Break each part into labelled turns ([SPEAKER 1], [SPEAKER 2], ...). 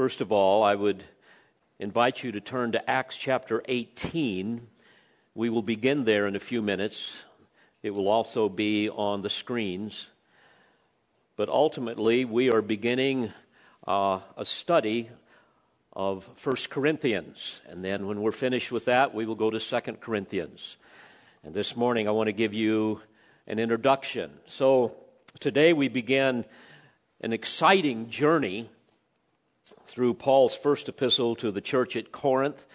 [SPEAKER 1] First of all, I would invite you to turn to Acts chapter 18. We will begin there in a few minutes. It will also be on the screens. But ultimately, we are beginning uh, a study of 1 Corinthians. And then when we're finished with that, we will go to 2 Corinthians. And this morning, I want to give you an introduction. So today we begin an exciting journey through Paul's first epistle to the church at Corinth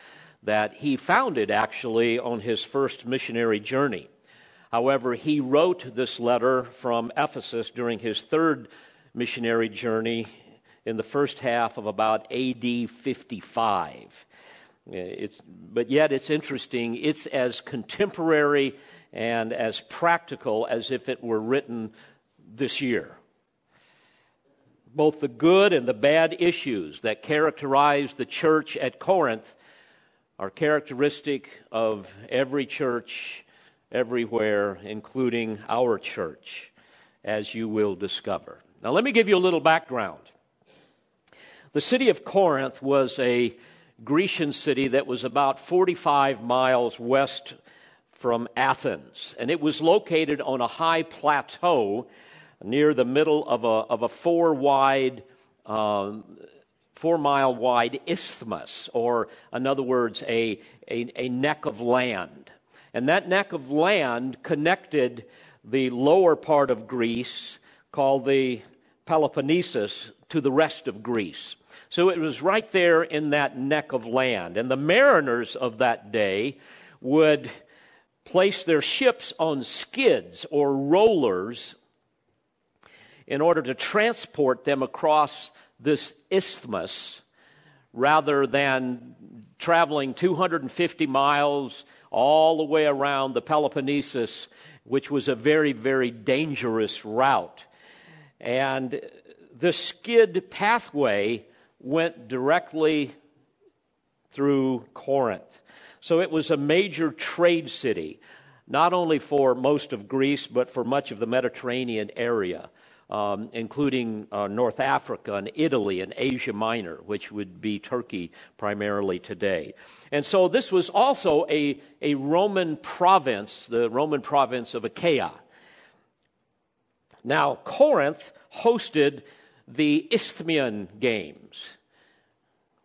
[SPEAKER 1] that he founded actually on his first missionary journey. However, he wrote this letter from Ephesus during his third missionary journey in the first half of about AD 55. It's, but yet it's interesting, it's as contemporary and as practical as if it were written this year both the good and the bad issues that characterize the church at Corinth are characteristic of every church everywhere, including our church, as you will discover. Now, let me give you a little background. The city of Corinth was a Grecian city that was about 45 miles west from Athens, and it was located on a high plateau near the middle of a, of a four wide, um, four mile wide isthmus, or in other words, a, a, a neck of land. And that neck of land connected the lower part of Greece, called the Peloponnesus, to the rest of Greece. So it was right there in that neck of land. And the mariners of that day would place their ships on skids or rollers in order to transport them across this isthmus rather than traveling 250 miles all the way around the Peloponnesus, which was a very, very dangerous route. And the skid pathway went directly through Corinth. So it was a major trade city, not only for most of Greece, but for much of the Mediterranean area um, including uh, North Africa and Italy and Asia Minor, which would be Turkey primarily today. And so this was also a, a Roman province, the Roman province of Achaia. Now, Corinth hosted the Isthmian Games,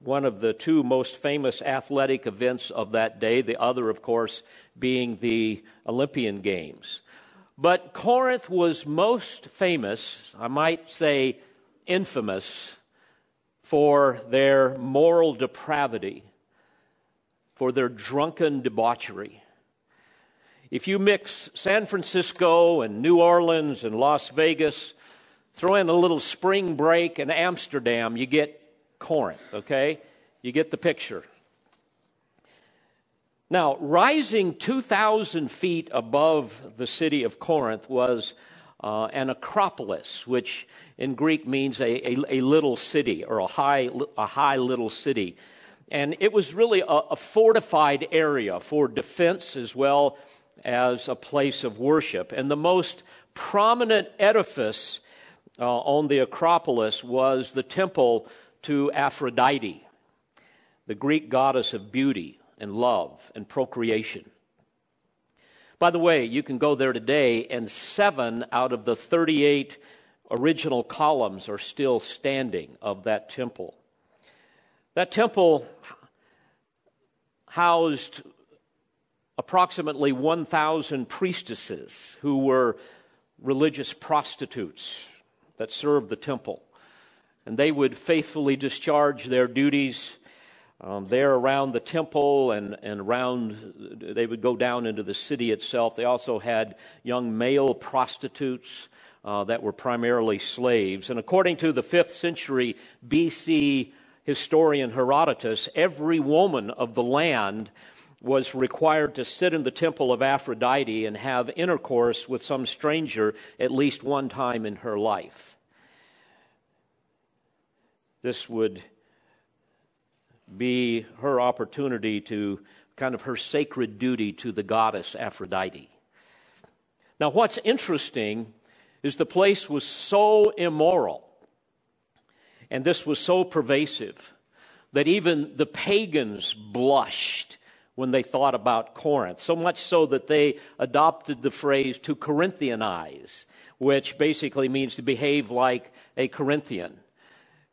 [SPEAKER 1] one of the two most famous athletic events of that day, the other, of course, being the Olympian Games. But Corinth was most famous, I might say infamous, for their moral depravity, for their drunken debauchery. If you mix San Francisco and New Orleans and Las Vegas, throw in a little spring break and Amsterdam, you get Corinth, okay? You get the picture. Now, rising 2,000 feet above the city of Corinth was uh, an acropolis, which in Greek means a, a, a, little city or a high, a high little city. And it was really a, a fortified area for defense as well as a place of worship. And the most prominent edifice uh, on the Acropolis was the temple to Aphrodite, the Greek goddess of beauty and love and procreation. By the way, you can go there today, and seven out of the 38 original columns are still standing of that temple. That temple housed approximately 1,000 priestesses who were religious prostitutes that served the temple. And they would faithfully discharge their duties um, there around the temple and, and around, they would go down into the city itself. They also had young male prostitutes uh, that were primarily slaves. And according to the 5th century BC historian Herodotus, every woman of the land was required to sit in the temple of Aphrodite and have intercourse with some stranger at least one time in her life. This would be her opportunity to kind of her sacred duty to the goddess Aphrodite. Now, what's interesting is the place was so immoral. And this was so pervasive that even the pagans blushed when they thought about Corinth, so much so that they adopted the phrase to Corinthianize, which basically means to behave like a Corinthian.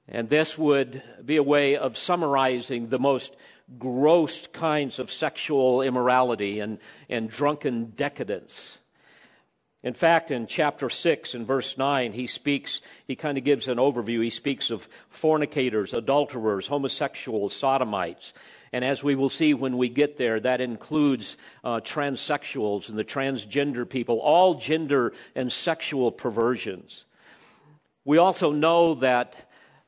[SPEAKER 1] And this would be a way of summarizing the most gross kinds of sexual immorality and, and drunken decadence. In fact, in chapter 6 and verse 9, he speaks, he kind of gives an overview. He speaks of fornicators, adulterers, homosexuals, sodomites. And as we will see when we get there, that includes uh, transsexuals and the transgender people, all gender and sexual perversions. We also know that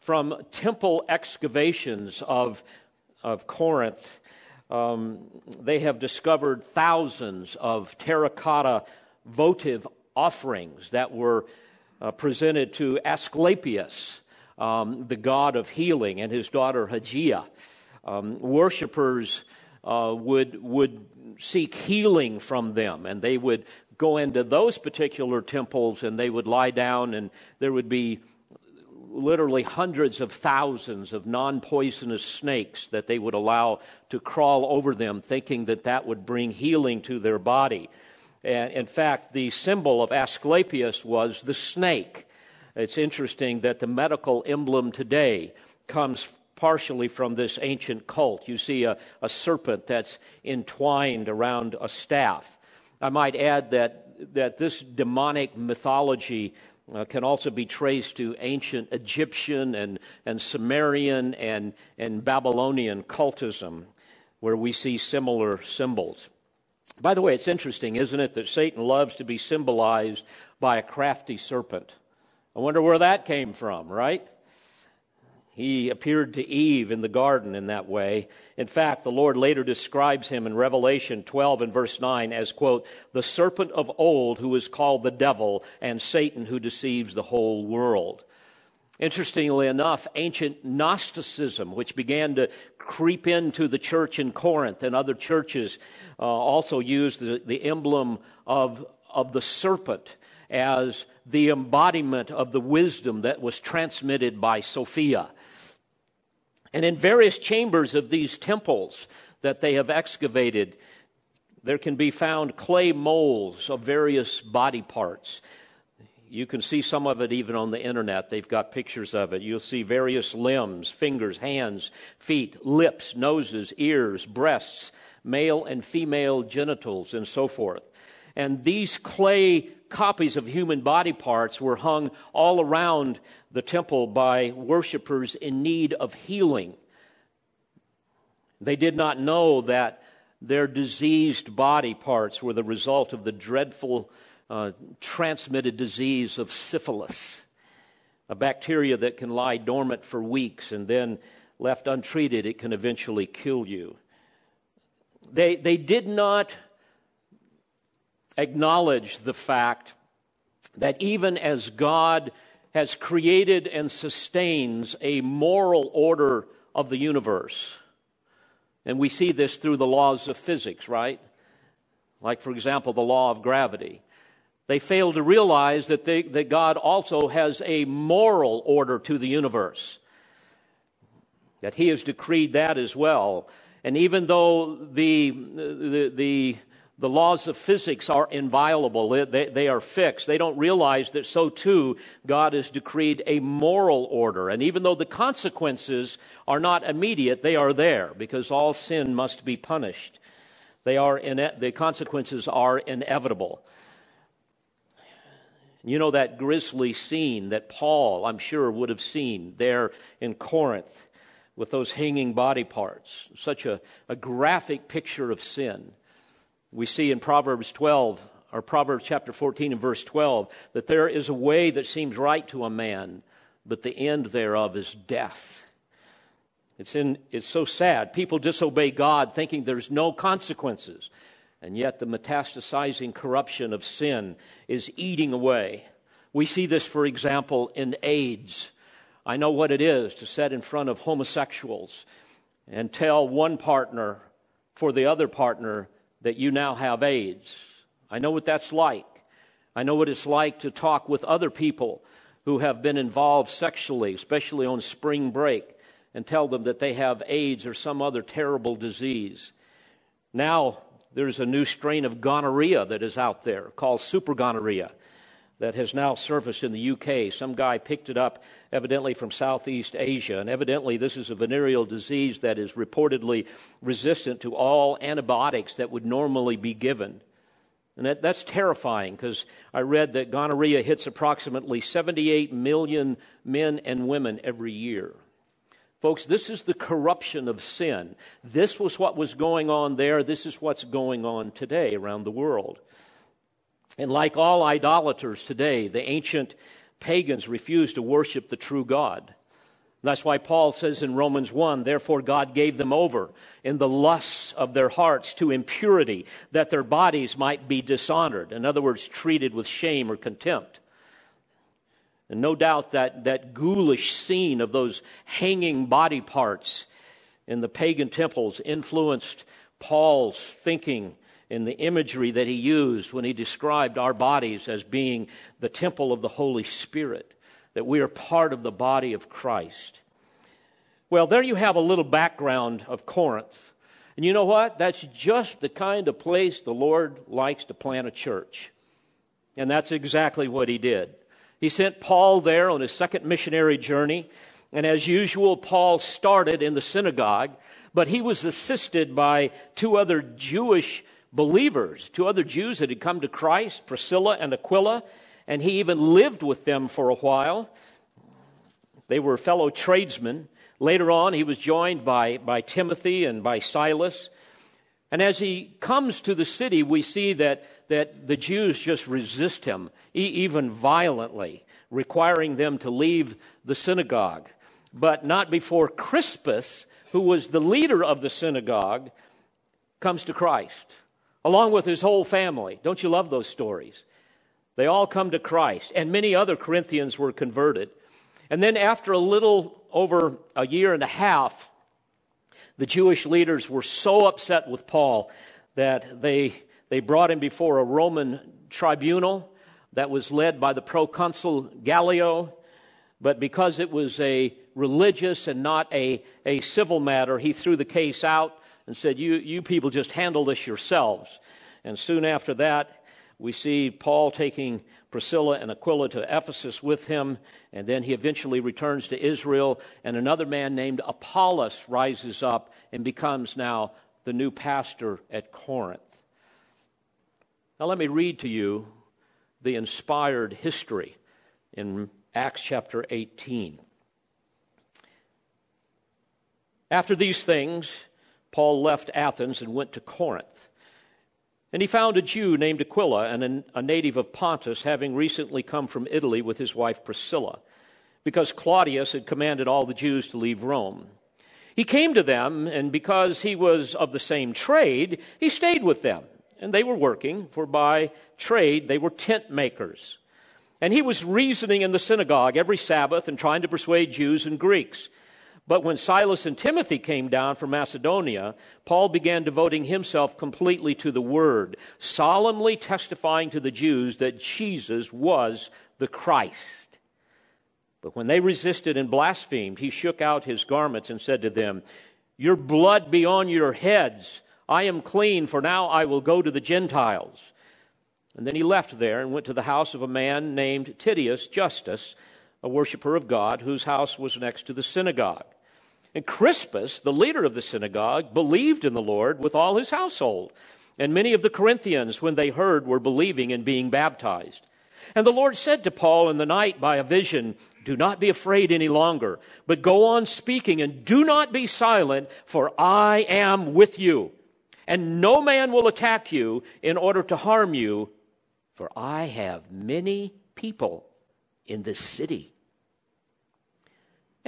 [SPEAKER 1] from temple excavations of, of Corinth, um, they have discovered thousands of terracotta votive offerings that were uh, presented to Asclepius, um, the god of healing, and his daughter Hygeia. Um, worshippers uh, would, would seek healing from them, and they would go into those particular temples and they would lie down, and there would be literally hundreds of thousands of non poisonous snakes that they would allow to crawl over them, thinking that that would bring healing to their body. And in fact, the symbol of Asclepius was the snake. It's interesting that the medical emblem today comes partially from this ancient cult. You see a, a serpent that's entwined around a staff. I might add that, that this demonic mythology uh, can also be traced to ancient Egyptian and, and Sumerian and, and Babylonian cultism, where we see similar symbols. By the way, it's interesting, isn't it, that Satan loves to be symbolized by a crafty serpent. I wonder where that came from, right? He appeared to Eve in the garden in that way. In fact, the Lord later describes him in Revelation 12 and verse 9 as, quote, the serpent of old who is called the devil and Satan who deceives the whole world. Interestingly enough, ancient Gnosticism, which began to creep into the church in Corinth and other churches, uh, also used the, the emblem of, of the serpent as the embodiment of the wisdom that was transmitted by Sophia. And in various chambers of these temples that they have excavated, there can be found clay molds of various body parts you can see some of it even on the internet. They've got pictures of it. You'll see various limbs, fingers, hands, feet, lips, noses, ears, breasts, male and female genitals, and so forth. And these clay copies of human body parts were hung all around the temple by worshippers in need of healing. They did not know that their diseased body parts were the result of the dreadful uh, transmitted disease of syphilis, a bacteria that can lie dormant for weeks and then, left untreated, it can eventually kill you. They, they did not acknowledge the fact that even as God has created and sustains a moral order of the universe, and we see this through the laws of physics, right? Like, for example, the law of gravity. They fail to realize that, they, that God also has a moral order to the universe, that He has decreed that as well. And even though the, the, the, the laws of physics are inviolable, they, they are fixed, they don't realize that so too God has decreed a moral order. And even though the consequences are not immediate, they are there because all sin must be punished. They are the consequences are inevitable. You know that grisly scene that Paul, I'm sure, would have seen there in Corinth with those hanging body parts. Such a, a graphic picture of sin. We see in Proverbs 12, or Proverbs chapter 14 and verse 12, that there is a way that seems right to a man, but the end thereof is death. It's, in, it's so sad. People disobey God thinking there's no consequences. And yet, the metastasizing corruption of sin is eating away. We see this, for example, in AIDS. I know what it is to sit in front of homosexuals and tell one partner for the other partner that you now have AIDS. I know what that's like. I know what it's like to talk with other people who have been involved sexually, especially on spring break, and tell them that they have AIDS or some other terrible disease. Now, there's a new strain of gonorrhea that is out there called super gonorrhea that has now surfaced in the UK. Some guy picked it up, evidently from Southeast Asia, and evidently this is a venereal disease that is reportedly resistant to all antibiotics that would normally be given. And that, that's terrifying because I read that gonorrhea hits approximately 78 million men and women every year. Folks, this is the corruption of sin. This was what was going on there. This is what's going on today around the world. And like all idolaters today, the ancient pagans refused to worship the true God. That's why Paul says in Romans 1 Therefore, God gave them over in the lusts of their hearts to impurity, that their bodies might be dishonored. In other words, treated with shame or contempt. And no doubt that, that ghoulish scene of those hanging body parts in the pagan temples influenced Paul's thinking in the imagery that he used when he described our bodies as being the temple of the Holy Spirit, that we are part of the body of Christ. Well, there you have a little background of Corinth. And you know what? That's just the kind of place the Lord likes to plant a church. And that's exactly what he did. He sent Paul there on his second missionary journey. And as usual, Paul started in the synagogue, but he was assisted by two other Jewish believers, two other Jews that had come to Christ, Priscilla and Aquila, and he even lived with them for a while. They were fellow tradesmen. Later on, he was joined by, by Timothy and by Silas. And as he comes to the city, we see that, that the Jews just resist him, even violently, requiring them to leave the synagogue. But not before Crispus, who was the leader of the synagogue, comes to Christ along with his whole family. Don't you love those stories? They all come to Christ, and many other Corinthians were converted. And then, after a little over a year and a half, the Jewish leaders were so upset with Paul that they, they brought him before a Roman tribunal that was led by the proconsul Gallio. But because it was a religious and not a, a civil matter, he threw the case out and said, you, you people just handle this yourselves. And soon after that, we see Paul taking Priscilla and Aquila to Ephesus with him, and then he eventually returns to Israel, and another man named Apollos rises up and becomes now the new pastor at Corinth. Now, let me read to you the inspired history in Acts chapter 18. After these things, Paul left Athens and went to Corinth. And he found a Jew named Aquila, and a native of Pontus, having recently come from Italy with his wife Priscilla, because Claudius had commanded all the Jews to leave Rome. He came to them, and because he was of the same trade, he stayed with them. And they were working, for by trade they were tent makers. And he was reasoning in the synagogue every Sabbath and trying to persuade Jews and Greeks. But when Silas and Timothy came down from Macedonia, Paul began devoting himself completely to the word, solemnly testifying to the Jews that Jesus was the Christ. But when they resisted and blasphemed, he shook out his garments and said to them, Your blood be on your heads. I am clean, for now I will go to the Gentiles. And then he left there and went to the house of a man named Titius Justus, a worshiper of God, whose house was next to the synagogue. And Crispus, the leader of the synagogue, believed in the Lord with all his household. And many of the Corinthians, when they heard, were believing and being baptized. And the Lord said to Paul in the night by a vision, Do not be afraid any longer, but go on speaking and do not be silent, for I am with you. And no man will attack you in order to harm you, for I have many people in this city.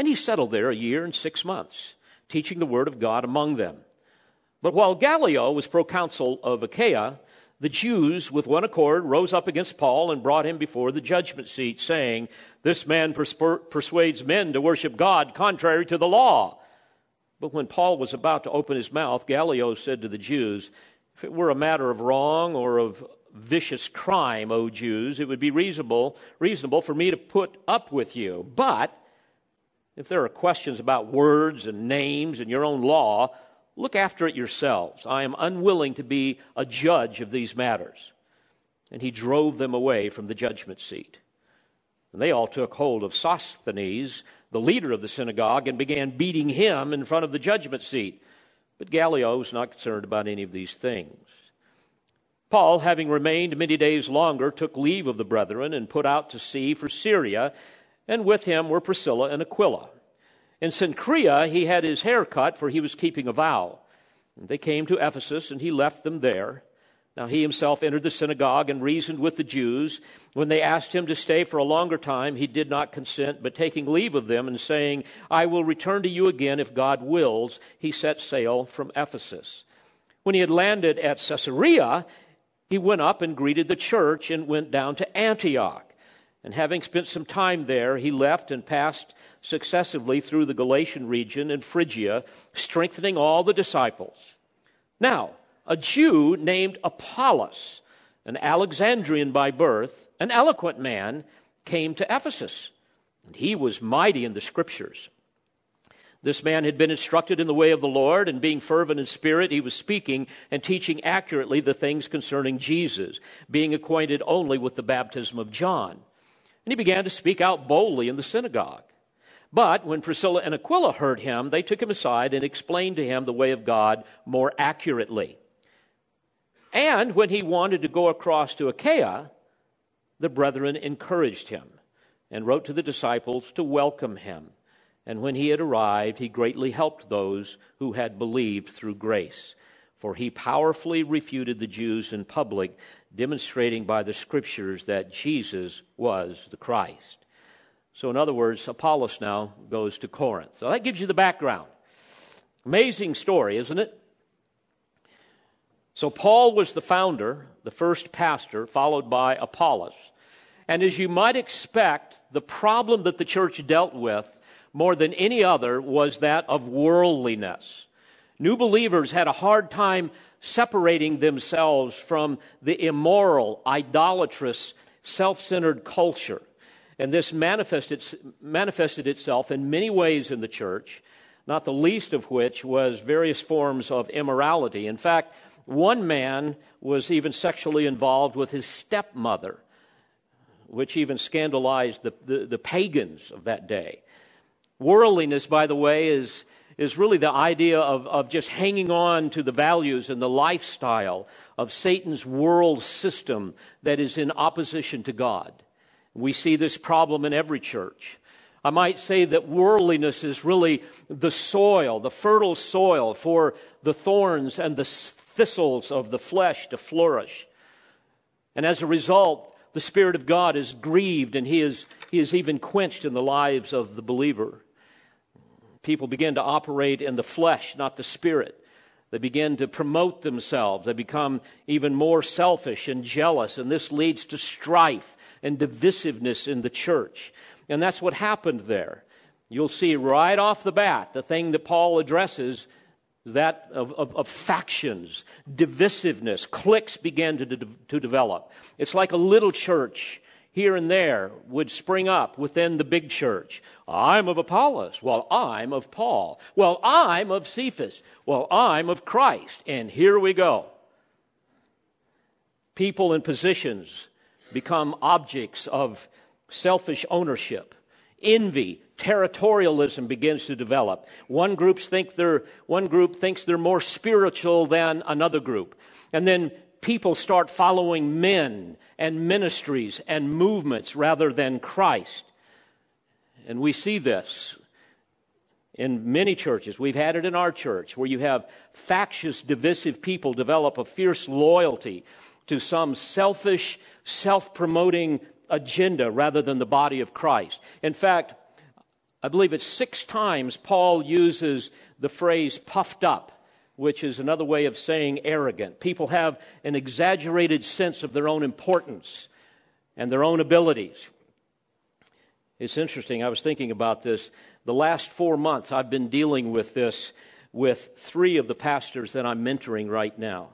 [SPEAKER 1] And he settled there a year and six months, teaching the word of God among them. But while Gallio was proconsul of Achaia, the Jews, with one accord, rose up against Paul and brought him before the judgment seat, saying, This man persuades men to worship God contrary to the law. But when Paul was about to open his mouth, Gallio said to the Jews, If it were a matter of wrong or of vicious crime, O Jews, it would be reasonable, reasonable for me to put up with you. But if there are questions about words and names and your own law, look after it yourselves. I am unwilling to be a judge of these matters. And he drove them away from the judgment seat. And they all took hold of Sosthenes, the leader of the synagogue, and began beating him in front of the judgment seat. But Gallio was not concerned about any of these things. Paul, having remained many days longer, took leave of the brethren and put out to sea for Syria, and with him were Priscilla and Aquila. In Cenchrea he had his hair cut, for he was keeping a vow. And they came to Ephesus, and he left them there. Now he himself entered the synagogue and reasoned with the Jews. When they asked him to stay for a longer time, he did not consent, but taking leave of them and saying, I will return to you again if God wills, he set sail from Ephesus. When he had landed at Caesarea, he went up and greeted the church and went down to Antioch. And having spent some time there, he left and passed successively through the Galatian region and Phrygia, strengthening all the disciples. Now, a Jew named Apollos, an Alexandrian by birth, an eloquent man, came to Ephesus. And he was mighty in the scriptures this man had been instructed in the way of the Lord, and being fervent in spirit, he was speaking and teaching accurately the things concerning Jesus, being acquainted only with the baptism of John. And he began to speak out boldly in the synagogue. But when Priscilla and Aquila heard him, they took him aside and explained to him the way of God more accurately. And when he wanted to go across to Achaia, the brethren encouraged him and wrote to the disciples to welcome him. And when he had arrived, he greatly helped those who had believed through grace. For he powerfully refuted the Jews in public, demonstrating by the scriptures that Jesus was the Christ. So, in other words, Apollos now goes to Corinth. So that gives you the background. Amazing story, isn't it? So, Paul was the founder, the first pastor, followed by Apollos. And as you might expect, the problem that the church dealt with more than any other was that of worldliness. New believers had a hard time separating themselves from the immoral, idolatrous, self centered culture. And this manifested, manifested itself in many ways in the church, not the least of which was various forms of immorality. In fact, one man was even sexually involved with his stepmother, which even scandalized the, the, the pagans of that day. Worldliness, by the way, is, is really the idea of, of just hanging on to the values and the lifestyle of Satan's world system that is in opposition to God. We see this problem in every church. I might say that worldliness is really the soil, the fertile soil for the thorns and the thistles of the flesh to flourish. And as a result, the Spirit of God is grieved and he is, he is even quenched in the lives of the believer. People begin to operate in the flesh, not the spirit. They begin to promote themselves. They become even more selfish and jealous, and this leads to strife and divisiveness in the church. And that's what happened there. You'll see right off the bat the thing that Paul addresses that of, of, of, factions, divisiveness, cliques began to, de- to develop. It's like a little church here and there would spring up within the big church. I'm of Apollos. Well, I'm of Paul. Well, I'm of Cephas. Well, I'm of Christ. And here we go. People and positions become objects of selfish ownership. Envy, territorialism begins to develop. One, groups think they're, one group thinks they're more spiritual than another group. And then people start following men and ministries and movements rather than Christ. And we see this in many churches. We've had it in our church where you have factious, divisive people develop a fierce loyalty to some selfish, self promoting agenda rather than the body of Christ. In fact, I believe it's six times Paul uses the phrase puffed up which is another way of saying arrogant. People have an exaggerated sense of their own importance and their own abilities. It's interesting. I was thinking about this. The last four months, I've been dealing with this with three of the pastors that I'm mentoring right now.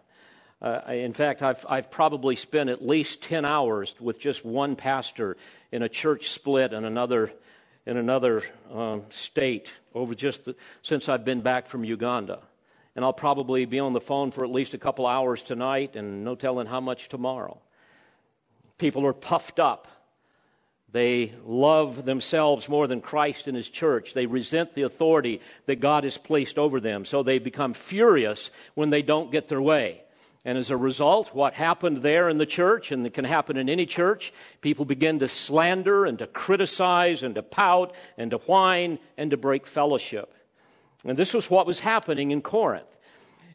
[SPEAKER 1] Uh, in fact, I've, I've probably spent at least 10 hours with just one pastor in a church split in another, in another um, state over just the, since I've been back from Uganda. And I'll probably be on the phone for at least a couple hours tonight and no telling how much tomorrow. People are puffed up. They love themselves more than Christ and His church. They resent the authority that God has placed over them. So they become furious when they don't get their way. And as a result, what happened there in the church, and it can happen in any church, people begin to slander and to criticize and to pout and to whine and to break fellowship. And this was what was happening in Corinth.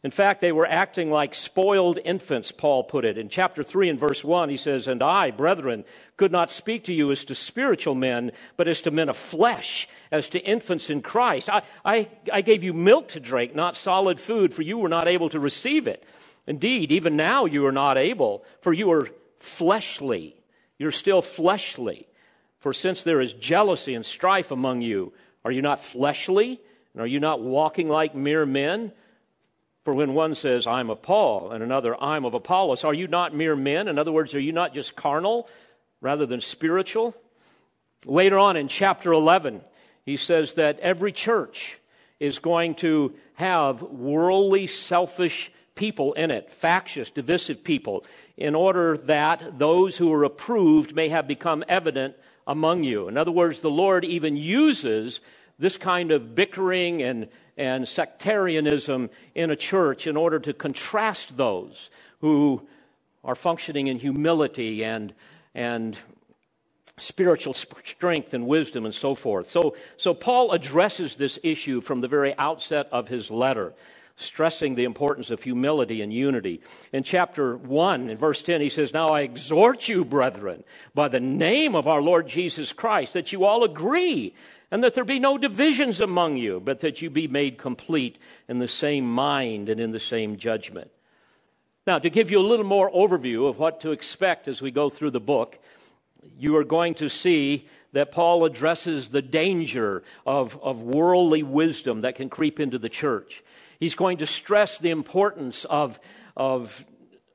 [SPEAKER 1] In fact, they were acting like spoiled infants, Paul put it. In chapter 3 and verse 1, he says, And I, brethren, could not speak to you as to spiritual men, but as to men of flesh, as to infants in Christ. I, I, I gave you milk to drink, not solid food, for you were not able to receive it. Indeed, even now you are not able, for you are fleshly. You're still fleshly. For since there is jealousy and strife among you, are you not fleshly? And are you not walking like mere men? For when one says, I'm of Paul, and another, I'm of Apollos, are you not mere men? In other words, are you not just carnal rather than spiritual? Later on in chapter 11, he says that every church is going to have worldly, selfish people in it, factious, divisive people, in order that those who are approved may have become evident among you. In other words, the Lord even uses this kind of bickering and, and sectarianism in a church in order to contrast those who are functioning in humility and, and spiritual strength and wisdom and so forth. So, so Paul addresses this issue from the very outset of his letter stressing the importance of humility and unity. In chapter 1, in verse 10, he says, Now I exhort you, brethren, by the name of our Lord Jesus Christ, that you all agree, and that there be no divisions among you, but that you be made complete in the same mind and in the same judgment. Now, to give you a little more overview of what to expect as we go through the book, you are going to see that Paul addresses the danger of, of worldly wisdom that can creep into the church. He's going to stress the importance of, of,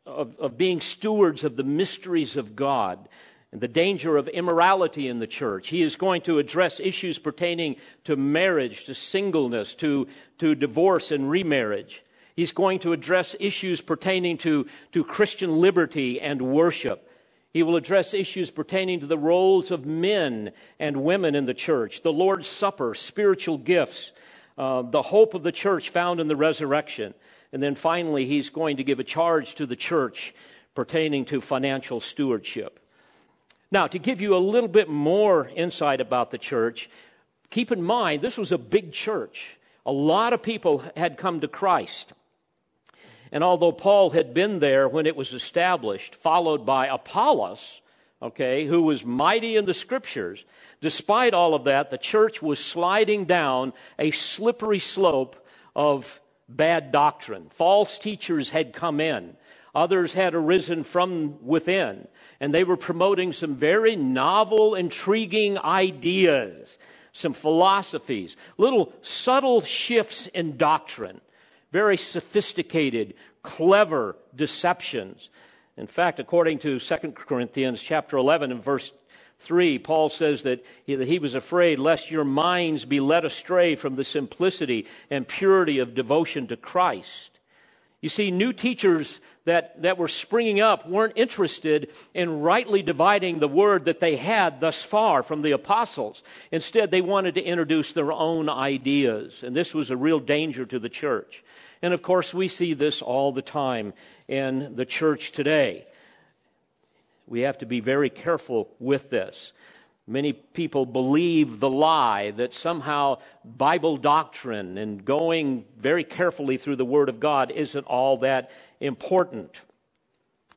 [SPEAKER 1] of, of being stewards of the mysteries of God and the danger of immorality in the church. He is going to address issues pertaining to marriage, to singleness, to, to divorce and remarriage. He's going to address issues pertaining to, to Christian liberty and worship. He will address issues pertaining to the roles of men and women in the church, the Lord's Supper, spiritual gifts, uh, the hope of the church found in the resurrection. And then finally, he's going to give a charge to the church pertaining to financial stewardship. Now, to give you a little bit more insight about the church, keep in mind this was a big church. A lot of people had come to Christ. And although Paul had been there when it was established, followed by Apollos, okay, who was mighty in the scriptures, despite all of that, the church was sliding down a slippery slope of bad doctrine. False teachers had come in. Others had arisen from within, and they were promoting some very novel, intriguing ideas, some philosophies, little subtle shifts in doctrine, very sophisticated, clever deceptions in fact, according to 2 Corinthians chapter 11 and verse 3, Paul says that he, that he was afraid lest your minds be led astray from the simplicity and purity of devotion to Christ. You see, new teachers that, that were springing up weren't interested in rightly dividing the word that they had thus far from the apostles. Instead, they wanted to introduce their own ideas, and this was a real danger to the church. And of course, we see this all the time in the church today. We have to be very careful with this. Many people believe the lie that somehow Bible doctrine and going very carefully through the Word of God isn't all that important.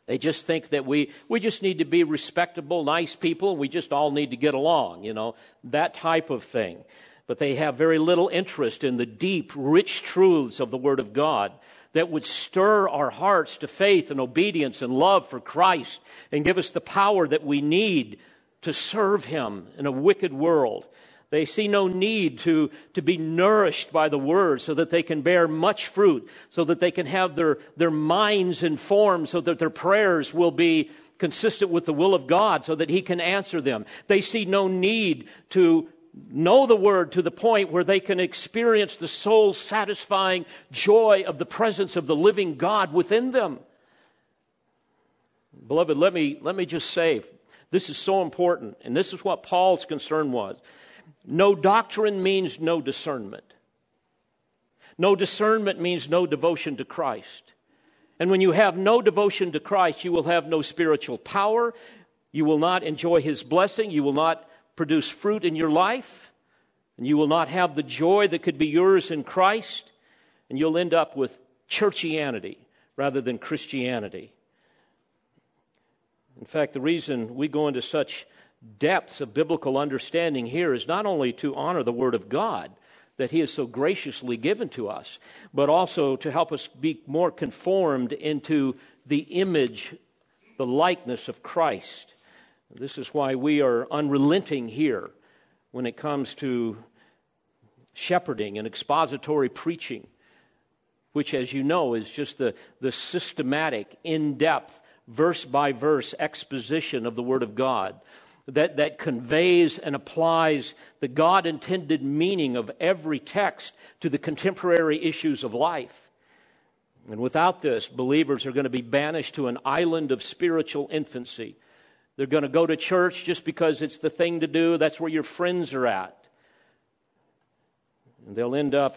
[SPEAKER 1] They just think that we, we just need to be respectable, nice people, and we just all need to get along, you know, that type of thing but they have very little interest in the deep, rich truths of the Word of God that would stir our hearts to faith and obedience and love for Christ and give us the power that we need to serve Him in a wicked world. They see no need to, to be nourished by the word so that they can bear much fruit, so that they can have their, their minds informed, so that their prayers will be consistent with the will of God, so that He can answer them. They see no need to know the word to the point where they can experience the soul satisfying joy of the presence of the living God within them. Beloved, let me, let me just say, this is so important, and this is what Paul's concern was. No doctrine means no discernment. No discernment means no devotion to Christ. And when you have no devotion to Christ, you will have no spiritual power. You will not enjoy His blessing. You will not produce fruit in your life. And you will not have the joy that could be yours in Christ. And you'll end up with churchianity rather than Christianity. In fact, the reason we go into such depths of biblical understanding here is not only to honor the Word of God that He has so graciously given to us, but also to help us be more conformed into the image, the likeness of Christ. This is why we are unrelenting here when it comes to shepherding and expository preaching, which, as you know, is just the, the systematic, in depth, verse by verse exposition of the Word of God that, that conveys and applies the God intended meaning of every text to the contemporary issues of life. And without this, believers are going to be banished to an island of spiritual infancy. They're going to go to church just because it's the thing to do, that's where your friends are at. And they'll end up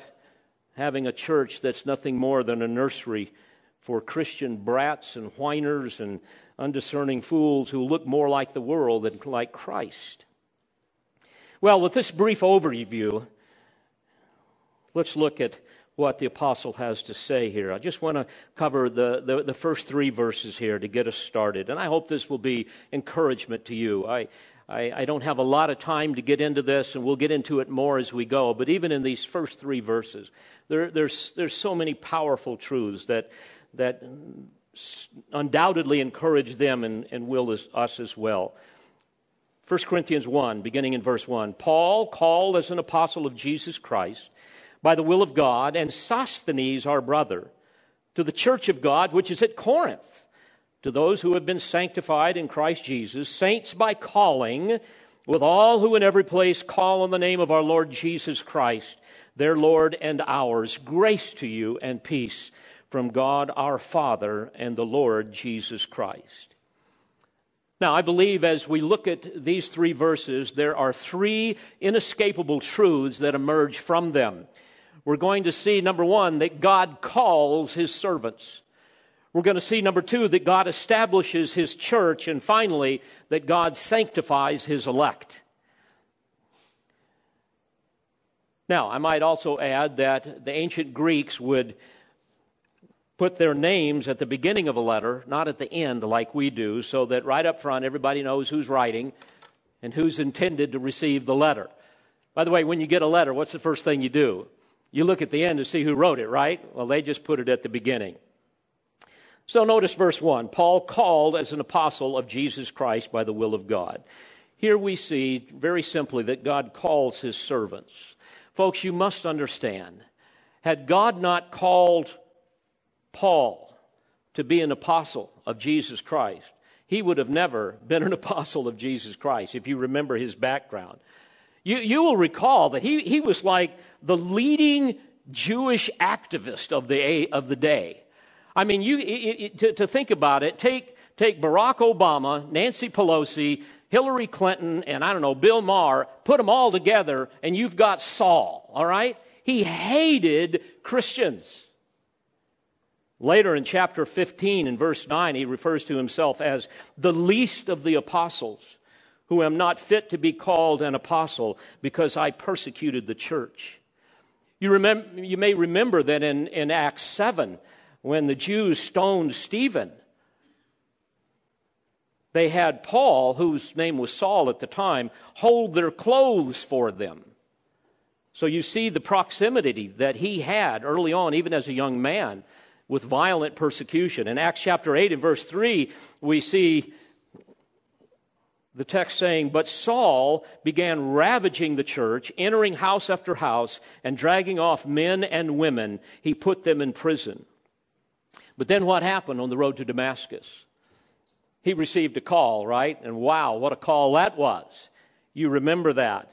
[SPEAKER 1] having a church that's nothing more than a nursery for Christian brats and whiners and undiscerning fools who look more like the world than like Christ. Well, with this brief overview, let's look at what the apostle has to say here. I just want to cover the, the, the, first three verses here to get us started. And I hope this will be encouragement to you. I, I, I, don't have a lot of time to get into this, and we'll get into it more as we go. But even in these first three verses, there, there's, there's so many powerful truths that, that undoubtedly encourage them and, and will as, us as well. 1 Corinthians 1, beginning in verse 1 Paul, called as an apostle of Jesus Christ by the will of God, and Sosthenes, our brother, to the church of God which is at Corinth, to those who have been sanctified in Christ Jesus, saints by calling, with all who in every place call on the name of our Lord Jesus Christ, their Lord and ours, grace to you and peace from God our Father and the Lord Jesus Christ. Now, I believe as we look at these three verses, there are three inescapable truths that emerge from them. We're going to see, number one, that God calls his servants. We're going to see, number two, that God establishes his church. And finally, that God sanctifies his elect. Now, I might also add that the ancient Greeks would put their names at the beginning of a letter, not at the end like we do, so that right up front everybody knows who's writing and who's intended to receive the letter. By the way, when you get a letter, what's the first thing you do? You look at the end to see who wrote it, right? Well, they just put it at the beginning. So notice verse 1 Paul called as an apostle of Jesus Christ by the will of God. Here we see very simply that God calls his servants. Folks, you must understand, had God not called Paul to be an apostle of Jesus Christ, he would have never been an apostle of Jesus Christ, if you remember his background. You, you will recall that he, he was like the leading Jewish activist of the, of the day. I mean, you, it, it, to, to think about it, take, take Barack Obama, Nancy Pelosi, Hillary Clinton, and I don't know, Bill Maher, put them all together, and you've got Saul, all right? He hated Christians. Later in chapter 15, in verse 9, he refers to himself as the least of the apostles, who am not fit to be called an apostle because I persecuted the church. You, remember, you may remember that in, in Acts 7, when the Jews stoned Stephen, they had Paul, whose name was Saul at the time, hold their clothes for them. So you see the proximity that he had early on, even as a young man, with violent persecution. In Acts chapter 8 and verse 3, we see the text saying, But Saul began ravaging the church, entering house after house, and dragging off men and women. He put them in prison. But then what happened on the road to Damascus? He received a call, right? And wow, what a call that was. You remember that.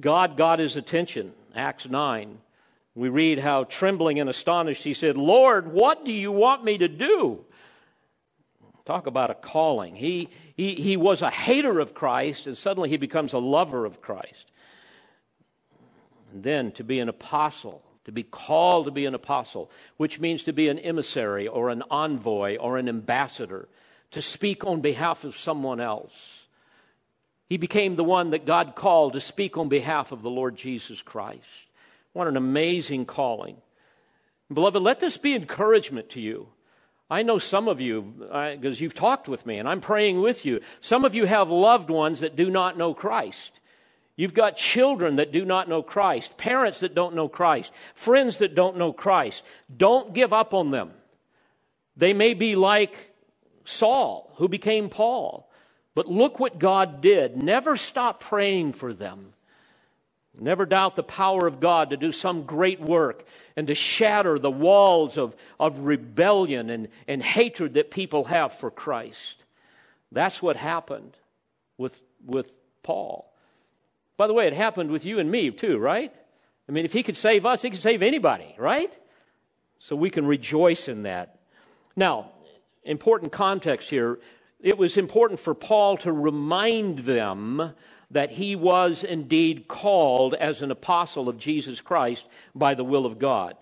[SPEAKER 1] God got his attention, Acts 9. We read how, trembling and astonished, he said, Lord, what do you want me to do? Talk about a calling. He, he, he was a hater of Christ, and suddenly he becomes a lover of Christ. And then to be an apostle, to be called to be an apostle, which means to be an emissary or an envoy or an ambassador, to speak on behalf of someone else. He became the one that God called to speak on behalf of the Lord Jesus Christ. What an amazing calling. Beloved, let this be encouragement to you. I know some of you, uh, because you've talked with me and I'm praying with you. Some of you have loved ones that do not know Christ. You've got children that do not know Christ, parents that don't know Christ, friends that don't know Christ. Don't give up on them. They may be like Saul, who became Paul. But look what God did. Never stop praying for them. Never doubt the power of God to do some great work and to shatter the walls of, of rebellion and, and hatred that people have for Christ. That's what happened with, with Paul. By the way, it happened with you and me too, right? I mean, if he could save us, he could save anybody, right? So we can rejoice in that. Now, important context here. It was important for Paul to remind them that he was indeed called as an apostle of Jesus Christ by the will of God.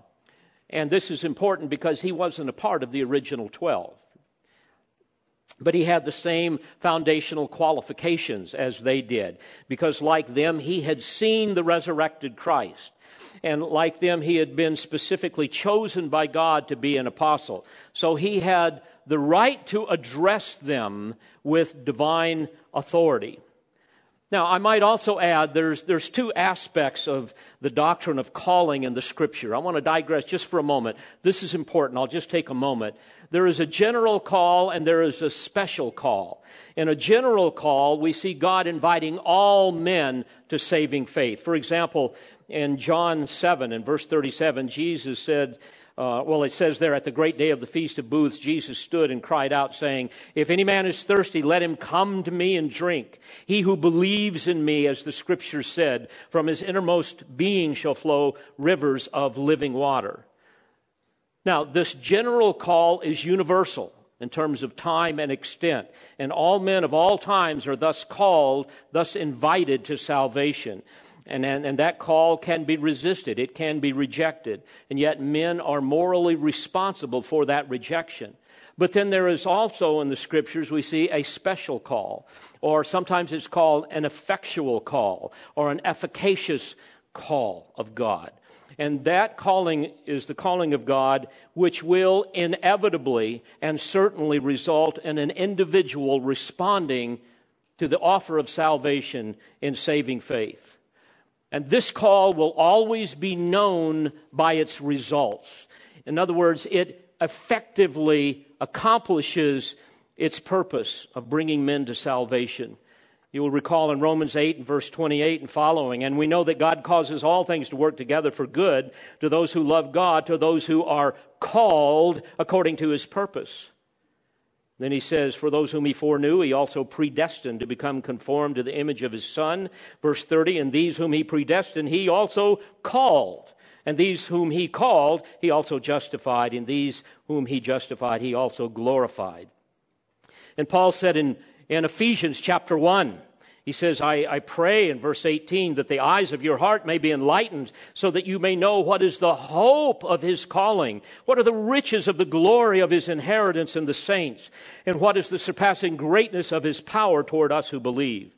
[SPEAKER 1] And this is important because he wasn't a part of the original 12. But he had the same foundational qualifications as they did, because like them, he had seen the resurrected Christ. And like them, he had been specifically chosen by God to be an apostle. So he had the right to address them with divine authority. Now, I might also add there's, there's two aspects of the doctrine of calling in the scripture. I want to digress just for a moment. This is important. I'll just take a moment. There is a general call and there is a special call. In a general call, we see God inviting all men to saving faith. For example, in John 7 and verse 37, Jesus said, uh, well, it says there, at the great day of the Feast of Booths, Jesus stood and cried out, saying, If any man is thirsty, let him come to me and drink. He who believes in me, as the scripture said, from his innermost being shall flow rivers of living water. Now, this general call is universal in terms of time and extent, and all men of all times are thus called, thus invited to salvation. And, and, and, that call can be resisted, it can be rejected. And yet, men are morally responsible for that rejection. But then there is also in the scriptures, we see a special call, or sometimes it's called an effectual call, or an efficacious call of God. And that calling is the calling of God, which will inevitably and certainly result in an individual responding to the offer of salvation in saving faith. And this call will always be known by its results. In other words, it effectively accomplishes its purpose of bringing men to salvation. You will recall in Romans 8 and verse 28 and following, and we know that God causes all things to work together for good to those who love God, to those who are called according to his purpose. Then he says, For those whom he foreknew, he also predestined to become conformed to the image of his Son. Verse 30, And these whom he predestined, he also called. And these whom he called, he also justified. And these whom he justified, he also glorified. And Paul said in, in Ephesians chapter 1, he says, I, I, pray in verse 18 that the eyes of your heart may be enlightened so that you may know what is the hope of his calling, what are the riches of the glory of his inheritance in the saints, and what is the surpassing greatness of his power toward us who believe.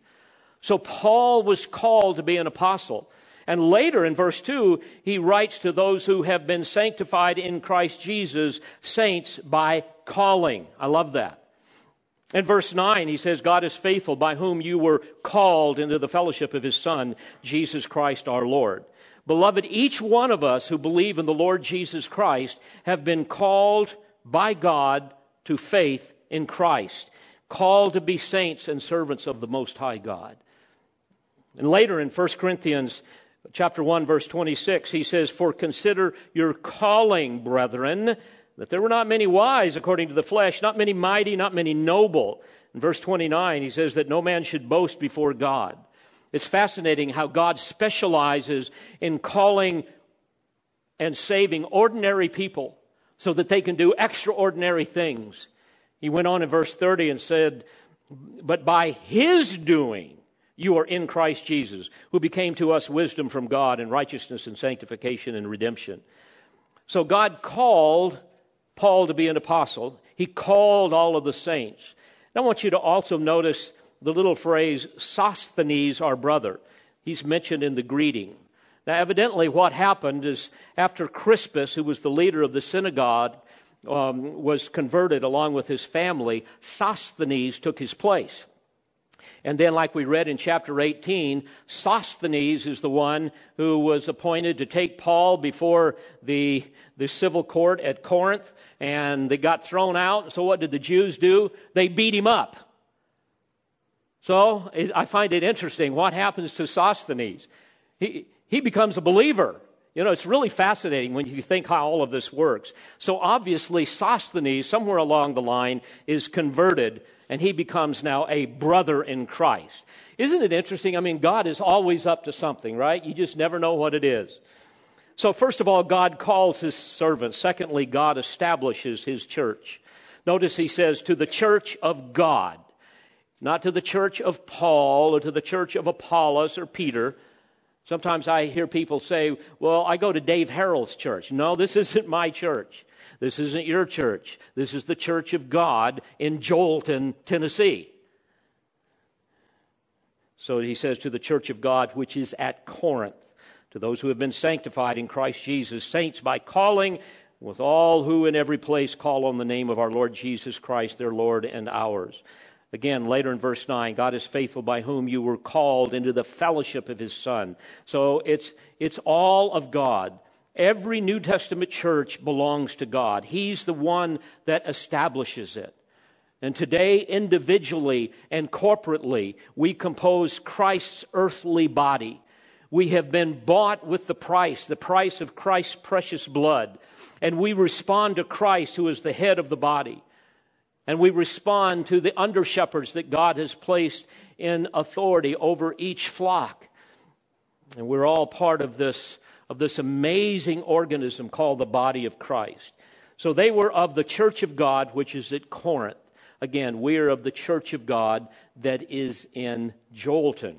[SPEAKER 1] So Paul was called to be an apostle. And later in verse 2, he writes to those who have been sanctified in Christ Jesus, saints by calling. I love that. In verse 9, he says, God is faithful by whom you were called into the fellowship of his Son, Jesus Christ our Lord. Beloved, each one of us who believe in the Lord Jesus Christ have been called by God to faith in Christ. called to be saints and servants of the Most High God. And later in 1 Corinthians chapter 1 verse 26 he says for consider your calling brethren that there were not many wise according to the flesh not many mighty not many noble. In verse 29 he says that no man should boast before God. It's fascinating how God specializes in calling and saving ordinary people so that they can do extraordinary things. He went on in verse 30 and said but by his doing you are in Christ Jesus, who became to us wisdom from God and righteousness and sanctification and redemption. So God called Paul to be an apostle. He called all of the saints. And I want you to also notice the little phrase, Sosthenes, our brother. He's mentioned in the greeting. Now, evidently, what happened is after Crispus, who was the leader of the synagogue, um, was converted along with his family, Sosthenes took his place. And then, like we read in chapter 18, Sosthenes is the one who was appointed to take Paul before the, the civil court at Corinth, and they got thrown out. So, what did the Jews do? They beat him up. So, I find it interesting. What happens to Sosthenes? He, he becomes a believer. You know, it's really fascinating when you think how all of this works. So obviously, Sosthenes, somewhere along the line, is converted and he becomes now a brother in Christ. Isn't it interesting? I mean, God is always up to something, right? You just never know what it is. So, first of all, God calls his servants. Secondly, God establishes his church. Notice he says, to the church of God, not to the church of Paul or to the church of Apollos or Peter. Sometimes I hear people say, well, I go to Dave Harrell's church. No, this isn't my church. This isn't your church. This is the church of God in Joelton, Tennessee. So he says to the church of God, which is at Corinth, to those who have been sanctified in Christ Jesus, saints by calling with all who in every place call on the name of our Lord Jesus Christ, their Lord and ours. Again, later in verse 9, God is faithful by whom you were called into the fellowship of his Son. So it's, it's all of God. Every New Testament church belongs to God. He's the one that establishes it. And today, individually and corporately, we compose Christ's earthly body. We have been bought with the price, the price of Christ's precious blood. And we respond to Christ, who is the head of the body. And we respond to the under shepherds that God has placed in authority over each flock. And we're all part of this of this amazing organism called the body of Christ. So they were of the church of God, which is at Corinth. Again, we are of the church of God that is in Joelton.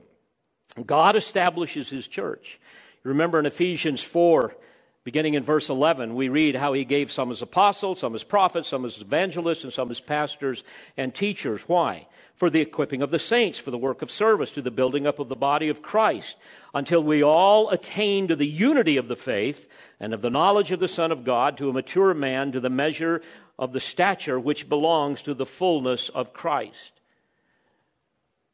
[SPEAKER 1] God establishes his church. Remember in Ephesians 4, Beginning in verse 11, we read how he gave some as apostles, some as prophets, some as evangelists, and some as pastors and teachers. Why? For the equipping of the saints, for the work of service, to the building up of the body of Christ, until we all attain to the unity of the faith and of the knowledge of the Son of God, to a mature man, to the measure of the stature which belongs to the fullness of Christ.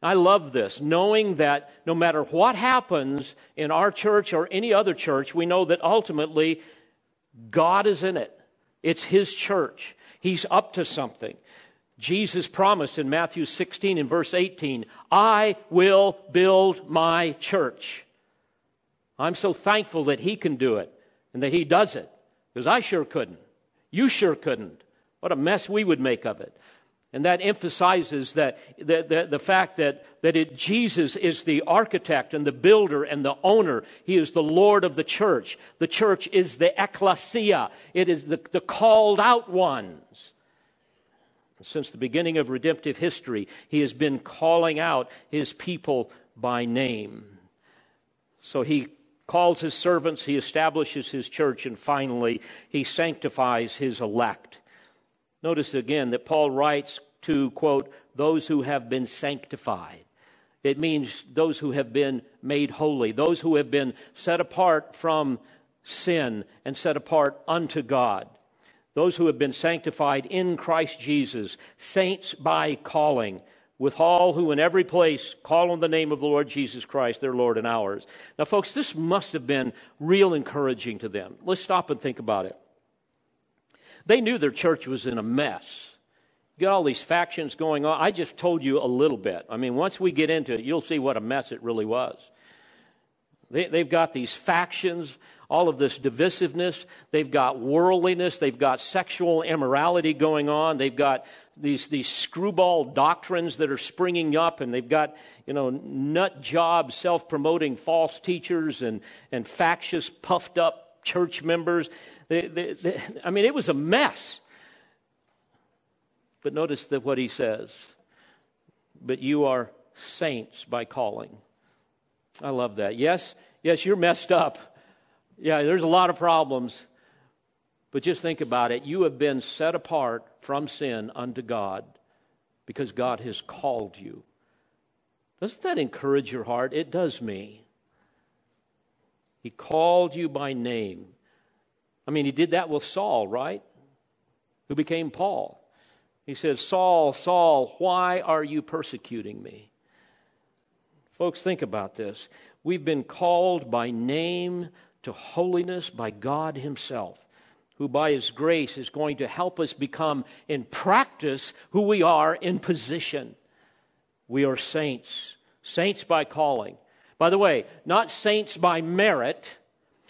[SPEAKER 1] I love this, knowing that no matter what happens in our church or any other church, we know that ultimately God is in it. It's His church. He's up to something. Jesus promised in Matthew 16 and verse 18, I will build my church. I'm so thankful that He can do it and that He does it because I sure couldn't. You sure couldn't. What a mess we would make of it. And that emphasizes that the, the, the fact that, that it, Jesus is the architect and the builder and the owner. He is the Lord of the church. The church is the ecclesia. It is the, the called out ones. Since the beginning of redemptive history, he has been calling out his people by name. So he calls his servants, he establishes his church, and finally, he sanctifies his elect. Notice again that Paul writes to, quote, those who have been sanctified. It means those who have been made holy, those who have been set apart from sin and set apart unto God. Those who have been sanctified in Christ Jesus, saints by calling, with all who in every place call on the name of the Lord Jesus Christ, their Lord and ours. Now, folks, this must have been real encouraging to them. Let's stop and think about it. They knew their church was in a mess. You got all these factions going on. I just told you a little bit. I mean, once we get into it, you'll see what a mess it really was. They, they've got these factions, all of this divisiveness. They've got worldliness. They've got sexual immorality going on. They've got these, these screwball doctrines that are springing up, and they've got, you know, nut job, self promoting false teachers and, and factious, puffed up church members. I mean, it was a mess. But notice that what he says. But you are saints by calling. I love that. Yes, yes, you're messed up. Yeah, there's a lot of problems. But just think about it. You have been set apart from sin unto God because God has called you. Doesn't that encourage your heart? It does me. He called you by name. I mean, he did that with Saul, right? Who became Paul. He said, Saul, Saul, why are you persecuting me? Folks, think about this. We've been called by name to holiness by God Himself, who by His grace is going to help us become in practice who we are in position. We are saints, saints by calling. By the way, not saints by merit.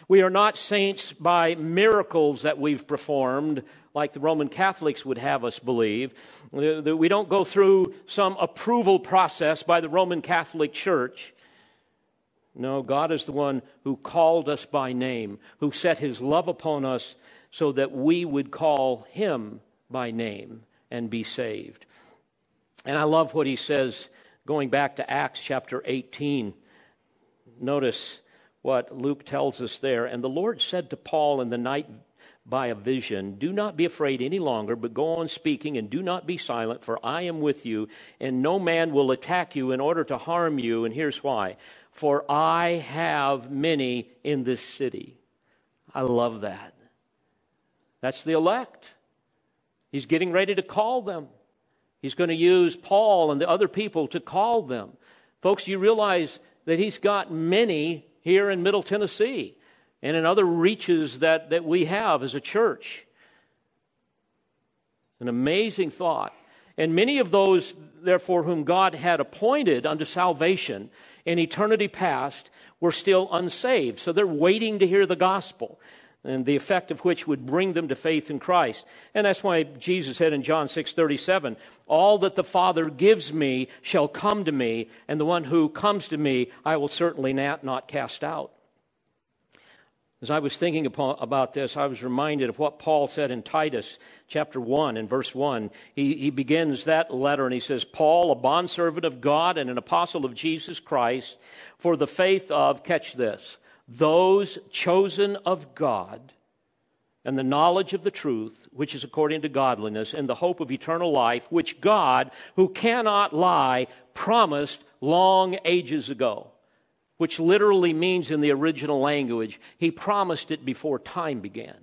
[SPEAKER 1] We are not saints by miracles that we've performed, like the Roman Catholics would have us believe. We don't go through some approval process by the Roman Catholic Church. No, God is the one who called us by name, who set his love upon us so that we would call him by name and be saved. And I love what he says going back to Acts chapter 18. Notice what Luke tells us there. And the Lord said to Paul in the night by a vision, Do not be afraid any longer, but go on speaking and do not be silent, for I am with you, and no man will attack you in order to harm you. And here's why for I have many in this city. I love that. That's the elect. He's getting ready to call them. He's going to use Paul and the other people to call them. Folks, you realize that he's got many here in Middle Tennessee and in other reaches that, that we have as a church. An amazing thought. And many of those, therefore, whom God had appointed unto salvation in eternity past were still unsaved. So they're waiting to hear the gospel and the effect of which would bring them to faith in Christ. And that's why Jesus said in John 6:37, "All that the Father gives me shall come to me, and the one who comes to me I will certainly not, not cast out." As I was thinking about this, I was reminded of what Paul said in Titus chapter 1 and verse 1. He, he begins that letter and he says, Paul, a bondservant of God and an apostle of Jesus Christ, for the faith of, catch this, those chosen of God and the knowledge of the truth, which is according to godliness, and the hope of eternal life, which God, who cannot lie, promised long ages ago which literally means in the original language, he promised it before time began.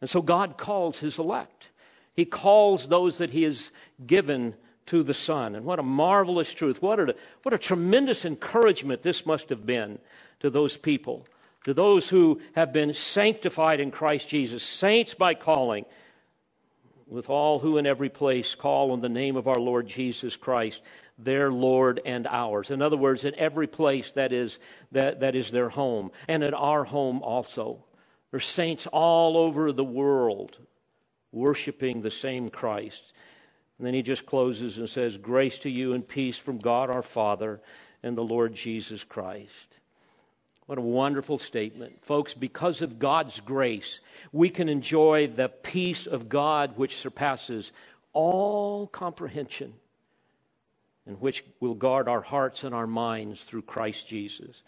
[SPEAKER 1] And so God calls his elect. He calls those that he has given to the Son. And what a marvelous truth. What a, what a tremendous encouragement this must have been to those people, to those who have been sanctified in Christ Jesus, saints by calling, with all who in every place call on the name of our Lord Jesus Christ their Lord and ours. In other words, in every place that is, that, that is their home, and in our home also. There's saints all over the world worshiping the same Christ. And then he just closes and says, Grace to you and peace from God our Father and the Lord Jesus Christ. What a wonderful statement. Folks, because of God's grace, we can enjoy the peace of God which surpasses all comprehension and which will guard our hearts and our minds through Christ Jesus.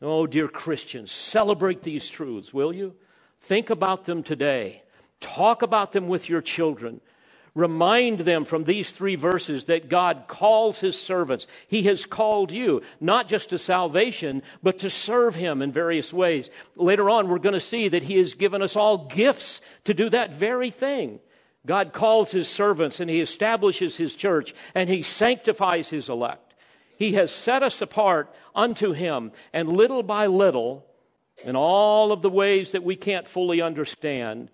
[SPEAKER 1] Oh, dear Christians, celebrate these truths, will you? Think about them today. Talk about them with your children. Remind them from these three verses that God calls his servants. He has called you, not just to salvation, but to serve him in various ways. Later on, we're going to see that he has given us all gifts to do that very thing. God calls his servants and he establishes his church and he sanctifies his elect. He has set us apart unto him, and little by little, in all of the ways that we can't fully understand,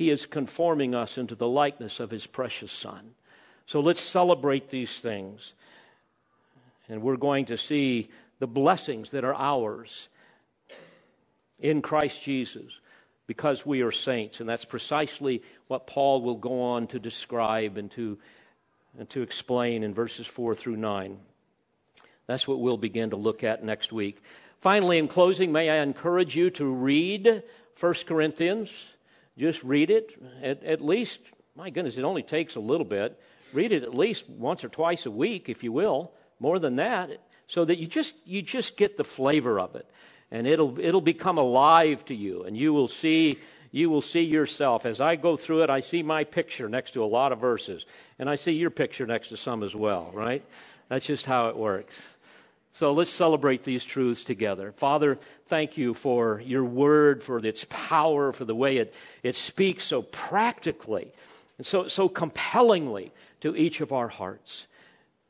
[SPEAKER 1] He is conforming us into the likeness of His precious Son. So let's celebrate these things. And we're going to see the blessings that are ours in Christ Jesus because we are saints. And that's precisely what Paul will go on to describe and to, and to explain in verses 4 through 9. That's what we'll begin to look at next week. Finally, in closing, may I encourage you to read 1 Corinthians. Just read it at, at least, my goodness, it only takes a little bit. Read it at least once or twice a week, if you will, more than that, so that you just, you just get the flavor of it. And it'll, it'll become alive to you, and you will see you will see yourself. As I go through it, I see my picture next to a lot of verses, and I see your picture next to some as well, right? That's just how it works. So let's celebrate these truths together. Father, thank you for your word, for its power, for the way it, it speaks so practically and so, so compellingly to each of our hearts.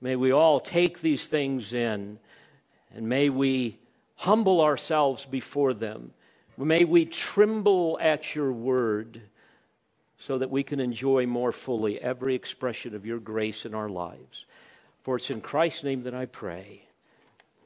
[SPEAKER 1] May we all take these things in, and may we humble ourselves before them. May we tremble at your word so that we can enjoy more fully every expression of your grace in our lives. For it's in Christ's name that I pray.